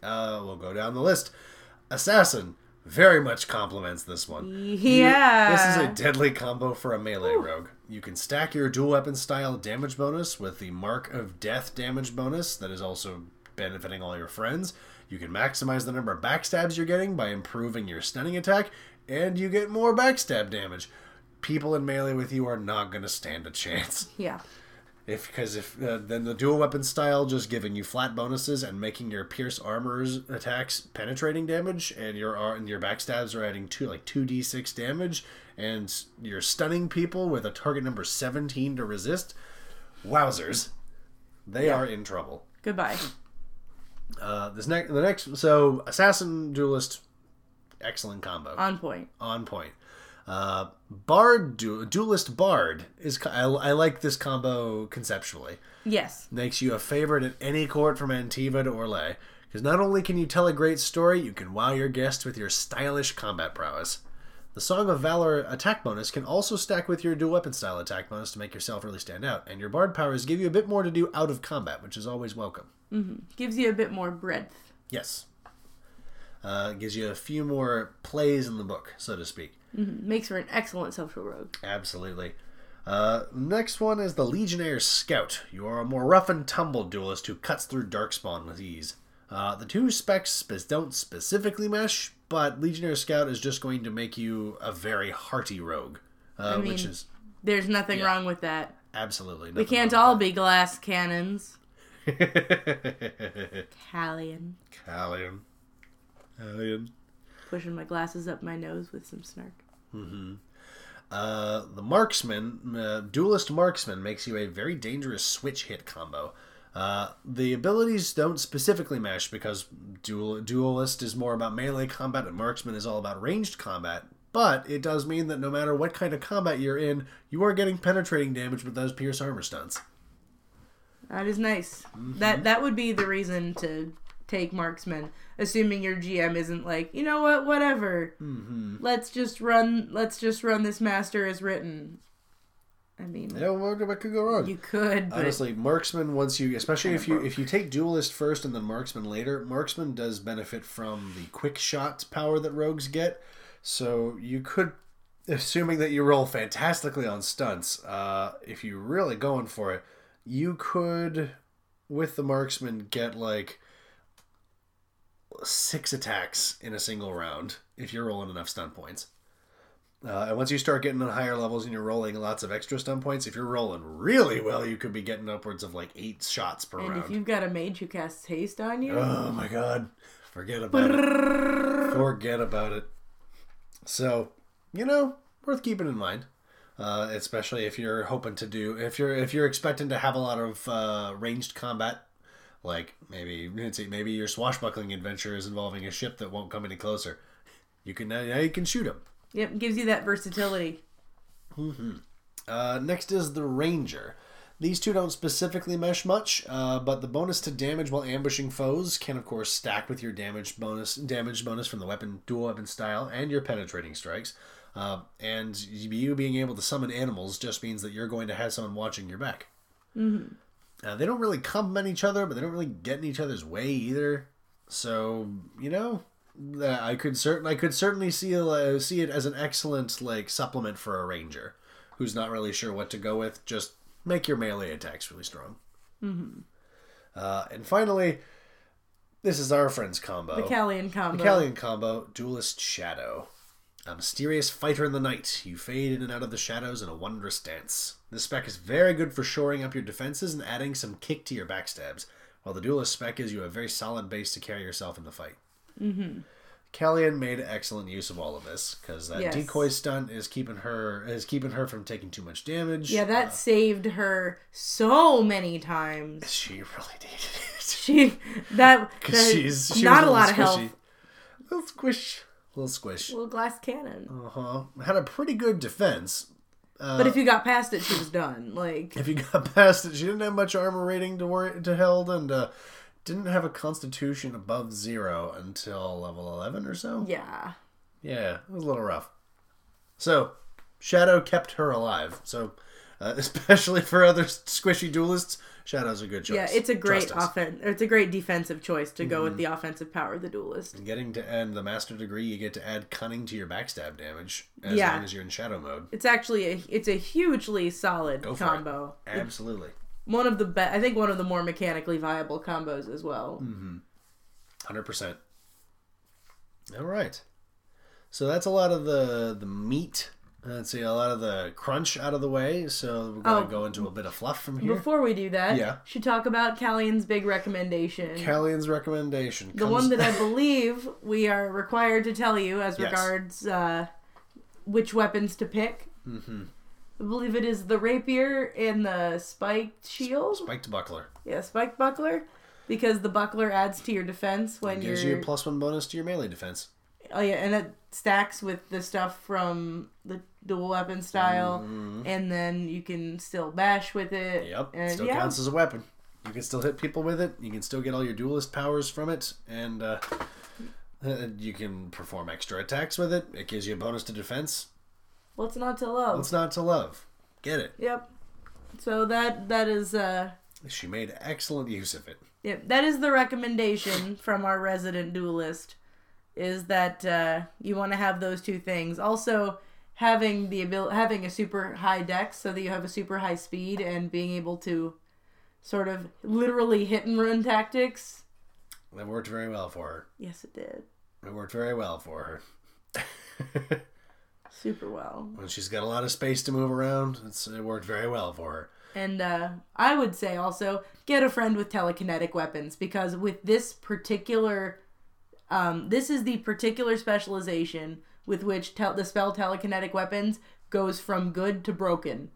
Uh, we'll go down the list. Assassin very much complements this one. Yeah. This is a deadly combo for a melee rogue. You can stack your dual weapon style damage bonus with the Mark of Death damage bonus that is also benefiting all your friends. You can maximize the number of backstabs you're getting by improving your stunning attack, and you get more backstab damage. People in melee with you are not going to stand a chance. Yeah. If because if uh, then the dual weapon style just giving you flat bonuses and making your pierce armors attacks penetrating damage, and your and your backstabs are adding two like two d six damage, and you're stunning people with a target number seventeen to resist. Wowzers, they are in trouble. Goodbye. Uh, this next the next so assassin duelist, excellent combo On point. on point. Uh, Bard du- duelist Bard is I, I like this combo conceptually. Yes. Makes you a favorite at any court from Antiva to Orlais. Because not only can you tell a great story, you can wow your guests with your stylish combat prowess. The Song of Valor attack bonus can also stack with your dual weapon style attack bonus to make yourself really stand out, and your Bard powers give you a bit more to do out of combat, which is always welcome. Mm-hmm. Gives you a bit more breadth. Yes. Uh, gives you a few more plays in the book, so to speak. Makes for an excellent social rogue. Absolutely. Uh, next one is the Legionnaire Scout. You are a more rough and tumble duelist who cuts through Darkspawn with ease. Uh, the two specs spe- don't specifically mesh, but Legionnaire Scout is just going to make you a very hearty rogue, uh, mean, which is There's nothing Yeah. wrong with that. absolutely. We can't all be glass cannons. Callion. Callion. Callion. Pushing my glasses up my nose with some snark. Uh, the marksman, uh, duelist marksman, makes you a very dangerous switch hit combo. Uh, the abilities don't specifically mesh because dual, duelist is more about melee combat and marksman is all about ranged combat. But it does mean that no matter what kind of combat you're in, you are getting penetrating damage with those pierce armor stunts. That is nice. That that would be the reason to take marksman, assuming your GM isn't like, you know what, whatever. Mm-hmm. Let's just run. Let's just run this master as written. I mean, Yeah, what, what could go wrong? you could, but Honestly, marksman once you, especially if you if you take duelist first and then marksman later, marksman does benefit from the quick shot power that rogues get. So you could, assuming that you roll fantastically on stunts, uh, if you're really going for it, you could, with the marksman, get like six attacks in a single round if you're rolling enough stun points. Uh, and once you start getting on higher levels and you're rolling lots of extra stun points, if you're rolling really well, you could be getting upwards of like eight shots per and round. if you've got a mage who casts haste on you, Oh my god. Forget about it. Forget about it. So, you know, worth keeping in mind. Uh, especially if you're hoping to do if you're if you're expecting to have a lot of uh, ranged combat, like maybe maybe your swashbuckling adventure is involving a ship that won't come any closer. You can now you can shoot them. yep, gives you that versatility. Uh, next is the Ranger. These two don't specifically mesh much, uh, but the bonus to damage while ambushing foes can, of course, stack with your damage bonus, damage bonus from the weapon dual weapon style and your penetrating strikes. Uh, and you being able to summon animals just means that you're going to have someone watching your back. Mm-hmm. Uh, they don't really complement each other, but they don't really get in each other's way either. So you know, uh, I could certain I could certainly see uh, see it as an excellent like supplement for a ranger who's not really sure what to go with. Just make your melee attacks really strong. Mm-hmm. Uh, and finally, this is our friend's combo. The Callion combo. The Callion combo, Duelist Shadow. A mysterious fighter in the night. You fade in and out of the shadows in a wondrous dance. This spec is very good for shoring up your defenses and adding some kick to your backstabs, while the Duelist spec gives you have a very solid base to carry yourself in the fight. Mm-hmm. Made excellent use of all of this because that Yes. decoy stunt is keeping her is keeping her from taking too much damage. Yeah, that saved her so many times. she really needed it. She that, 'Cause that- she's- she not a a lot of health. squishy. little squish, little squish. Little glass cannon. Uh huh. Had a pretty good defense. Uh, but if you got past it, she was done. Like if you got past it, she didn't have much armor rating to worry to held, and uh, didn't have a constitution above zero until level eleven or so. yeah. Yeah, it was a little rough. So, Shadow kept her alive. So, uh, especially for other squishy duelists, Shadow's a good choice. Yeah, it's a great Trust us. offen- It's a great defensive choice to go with the offensive power of the duelist. And Getting to end the master degree, you get to add cunning to your backstab damage as Yeah. long as you're in shadow mode. It's actually a it's a hugely solid combo. it. Absolutely. One of the best. I think one of the more mechanically viable combos as well. Mm. 100%. All right. So that's a lot of the the meat. Let's see, a lot of the crunch out of the way. So we're going to Oh. go into a bit of fluff from here. Before we do that, Yeah. should talk about Callian's big recommendation. Callian's recommendation. the comes- one that I believe we are required to tell you as Yes. regards uh, which weapons to pick. Mm-hmm. I believe it is the rapier and the spiked shield. Spiked buckler. Yeah, spiked buckler, because the buckler adds to your defense when Gives you're. you a plus one bonus to your melee defense. oh yeah, and it stacks with the stuff from the dual weapon style, and then you can still bash with it. Mm-hmm. Yep. and still yeah, counts as a weapon. You can still hit people with it. You can still get all your duelist powers from it, and uh, uh, you can perform extra attacks with it. It gives you a bonus to defense. What's not to love? What's not to love? Get it. Yep. So that that is uh She made excellent use of it. yeah, that is the recommendation from our resident duelist is that uh, you want to have those two things. Also having the ability having a super high deck so that you have a super high speed and being able to sort of literally hit and run tactics. That worked very well for her. Yes, it did. It worked very well for her. Super well. when she's got a lot of space to move around, it's, it worked very well for her. And uh, I would say also get a friend with telekinetic weapons because with this particular, um, this is the particular specialization with which tel- the spell telekinetic weapons goes from good to broken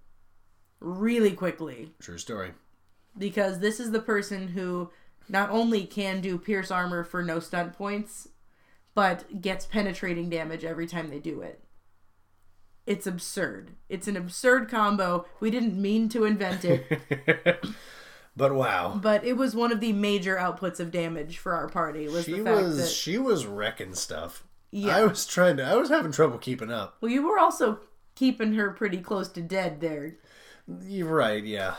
really quickly True story. because this is the person who not only can do pierce armor for no stunt points, but gets penetrating damage every time they do it. It's absurd. It's an absurd combo. We didn't mean to invent it. But wow, but it was one of the major outputs of damage for our party was she the fact was that she was wrecking stuff. Yeah. I was trying to. I was having trouble keeping up. well you were also keeping her pretty close to dead there You're right. Yeah.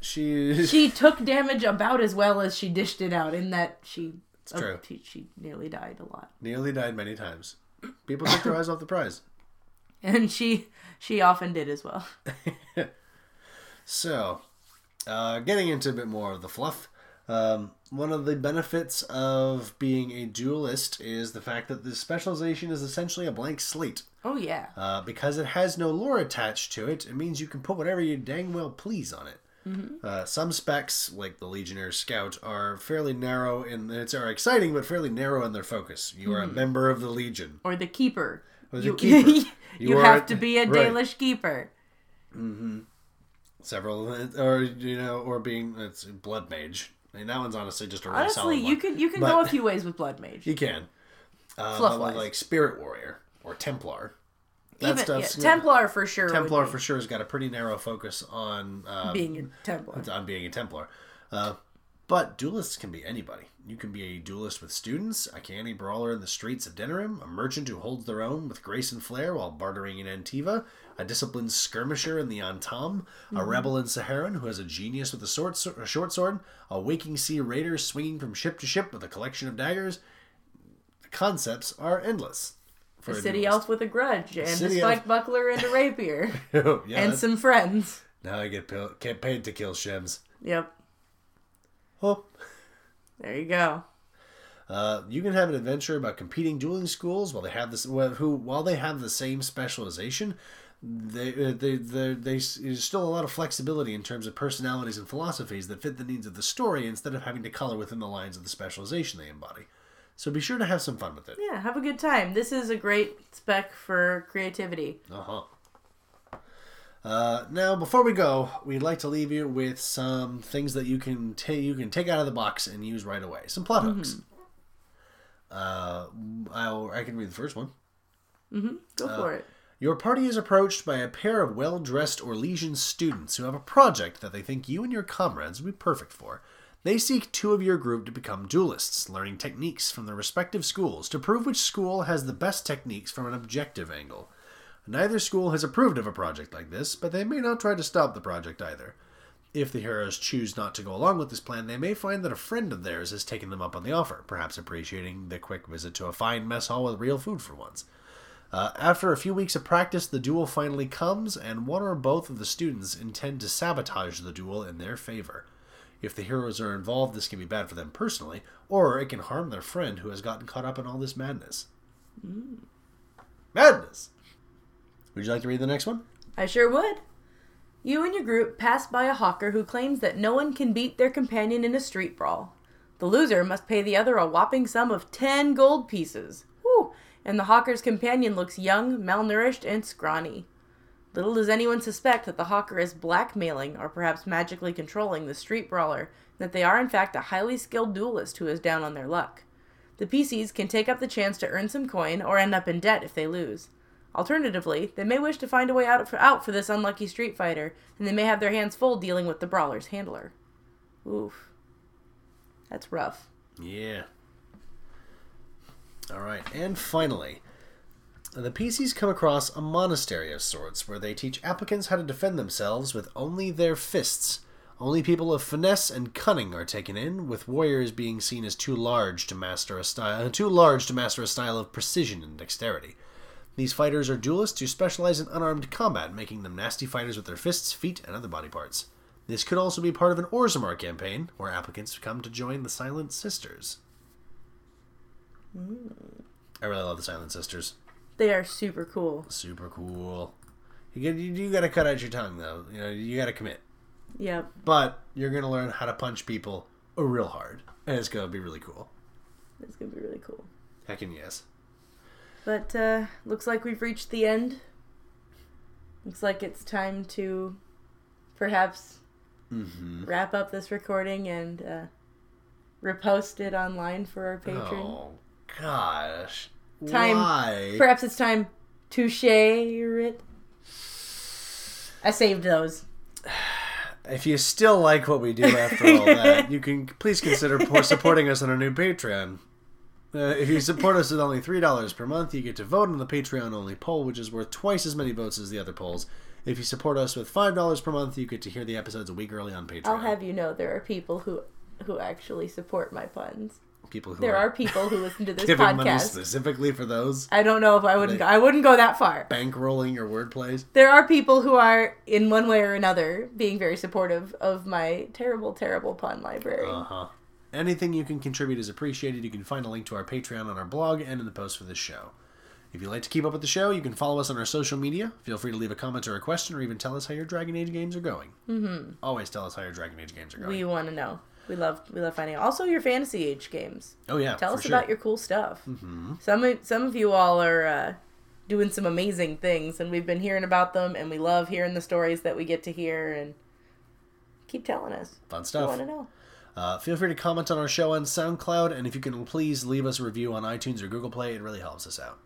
She. she took damage about as well as she dished it out in that she It's true. she, she nearly died a lot nearly died many times. People took their eyes off the prize. and she she often did as well So, uh, getting into a bit more of the fluff. Um, one of the benefits of being a duelist is the fact that the specialization is essentially a blank slate. oh yeah Uh, because it has no lore attached to it, it means you can put whatever you dang well please on it. Uh, some specs, like the Legionnaire Scout, are fairly narrow in it's are exciting, but fairly narrow in their focus. You are a member of the Legion. or the keeper Or the you, keeper. you, You have a- to be a right. Dalish keeper Several, or you know, or being it's blood mage. I mean, that one's honestly just a really solid honestly you can you can But- go a few ways with blood mage You can. Uh, Fluff wise. like Spirit Warrior or Templar. That even yeah, templar for sure Templar for sure has got a pretty narrow focus on um, being a templar on being a Templar. Uh, but duelists can be anybody. You can be a duelist with students, a canny brawler in the streets of Denerim, a merchant who holds their own with grace and flair while bartering in Antiva, a disciplined skirmisher in the Antaam, a rebel in Seheron who has a genius with a, sword, a short sword, a waking sea raider swinging from ship to ship with a collection of daggers. The concepts are endless. For a city elf with a grudge and a spike buckler and a rapier yeah, and that's- some friends now I get, pil- get paid to kill shems. yep Oh. there you go Uh, you can have an adventure about competing dueling schools while they have this. Who while they have the same specialization, they uh, they they they there's still a lot of flexibility in terms of personalities and philosophies that fit the needs of the story instead of having to color within the lines of the specialization they embody. So be sure to have some fun with it. Yeah, have a good time. This is a great spec for creativity. Uh-huh. Uh Now, before we go, we'd like to leave you with some things that you can take you can take out of the box and use right away. Some plot hooks. Uh, I'll, I can read the first one. Mm-hmm. Go Uh, for it. Your party is approached by a pair of well dressed Orlesian students who have a project that they think you and your comrades would be perfect for. They seek two of your group to become duelists, learning techniques from their respective schools to prove which school has the best techniques from an objective angle. Neither school has approved of a project like this, but they may not try to stop the project either. If the heroes choose not to go along with this plan, they may find that a friend of theirs has taken them up on the offer, perhaps appreciating the quick visit to a fine mess hall with real food for once. Uh, after a few weeks of practice, the duel finally comes, and one or both of the students intend to sabotage the duel in their favor. If the heroes are involved, this can be bad for them personally, or it can harm their friend who has gotten caught up in all this madness. Madness! Would you like to read the next one? I sure would. You and your group pass by a hawker who claims that no one can beat their companion in a street brawl. The loser must pay the other a whopping sum of 10 gold pieces. And the hawker's companion looks young, malnourished, and scrawny. Little does anyone suspect that the hawker is blackmailing or perhaps magically controlling the street brawler, and that they are in fact a highly skilled duelist who is down on their luck. The PCs can take up the chance to earn some coin or end up in debt if they lose. Alternatively, they may wish to find a way out for, out for this unlucky street fighter, and they may have their hands full dealing with the brawler's handler. Oof. That's rough. Yeah. Alright, and finally, the PCs come across a monastery of sorts where they teach applicants how to defend themselves with only their fists. Only people of finesse and cunning are taken in, with warriors being seen as too large to master a style uh, too large to master a style of precision and dexterity. These fighters are duelists who specialize in unarmed combat, making them nasty fighters with their fists, feet, and other body parts. This could also be part of an Orzammar campaign, where applicants come to join the Silent Sisters. I really love the Silent Sisters. They are super cool. Super cool. You get, you, you got to cut out your tongue though. You know you got to commit. Yep. But you're gonna learn how to punch people real hard, and it's gonna be really cool. It's going to be really cool. Heckin' yes. But uh, looks like we've reached the end. Looks like it's time to perhaps wrap up this recording and uh, repost it online for our patron. Oh gosh. Time- Why? Perhaps it's time to share it. I saved those. If you still like what we do after all that, you can please consider supporting us on our new Patreon. Uh, if you support us with only three dollars per month, you get to vote on the Patreon only poll, which is worth twice as many votes as the other polls. If you support us with five dollars per month, you get to hear the episodes a week early on Patreon. I'll have you know there are people who who actually support my puns. People who There are, are people who listen to this giving money podcast. specifically for those I don't know if I wouldn't go, I wouldn't go that far. bankrolling your wordplays. There are people who are in one way or another being very supportive of my terrible terrible pun library. Uh huh. Anything you can contribute is appreciated. You can find a link to our Patreon on our blog and in the post for this show. If you'd like to keep up with the show, you can follow us on our social media. Feel free to leave a comment or a question, or even tell us how your Dragon Age games are going. Mm-hmm. Always tell us how your Dragon Age games are going. we want to know. We love we love finding out. Also your fantasy age games. oh yeah, Tell us sure. about your cool stuff. Mm-hmm. Some of, some of you all are uh, doing some amazing things, and we've been hearing about them, and we love hearing the stories that we get to hear, and keep telling us. fun We stuff. want to know. Uh, feel free to comment on our show on SoundCloud, and if you can please leave us a review on iTunes or Google Play, it really helps us out.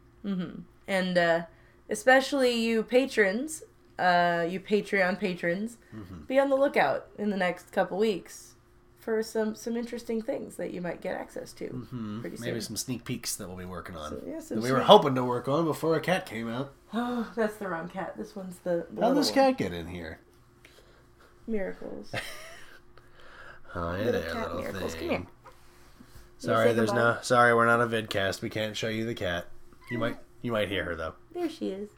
and uh, especially you patrons, uh, you Patreon patrons, Mm-hmm. be on the lookout in the next couple weeks for some some interesting things that you might get access to. Mm-hmm. Maybe some sneak peeks that we'll be working on. So, yeah, that we were hoping to work on before a cat came out. Oh, that's the wrong cat. This one's the, the How this cat get in here? miracles. Hi Little there, cat little miracles. thing. Come here. Sorry, there's goodbye? no. Sorry, we're not a vidcast. We can't show you the cat. You might. You might hear her though. There she is.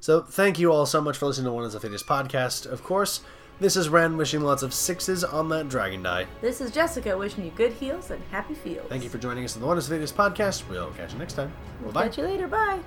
So thank you all so much for listening to Wonders of Thedas podcast. Of course, this is Ren wishing lots of sixes on that dragon die. This is Jessica wishing you good heals and happy feels. Thank you for joining us on the Wonders of Thedas podcast. We'll catch you next time. We'll Bye. catch you later. Bye.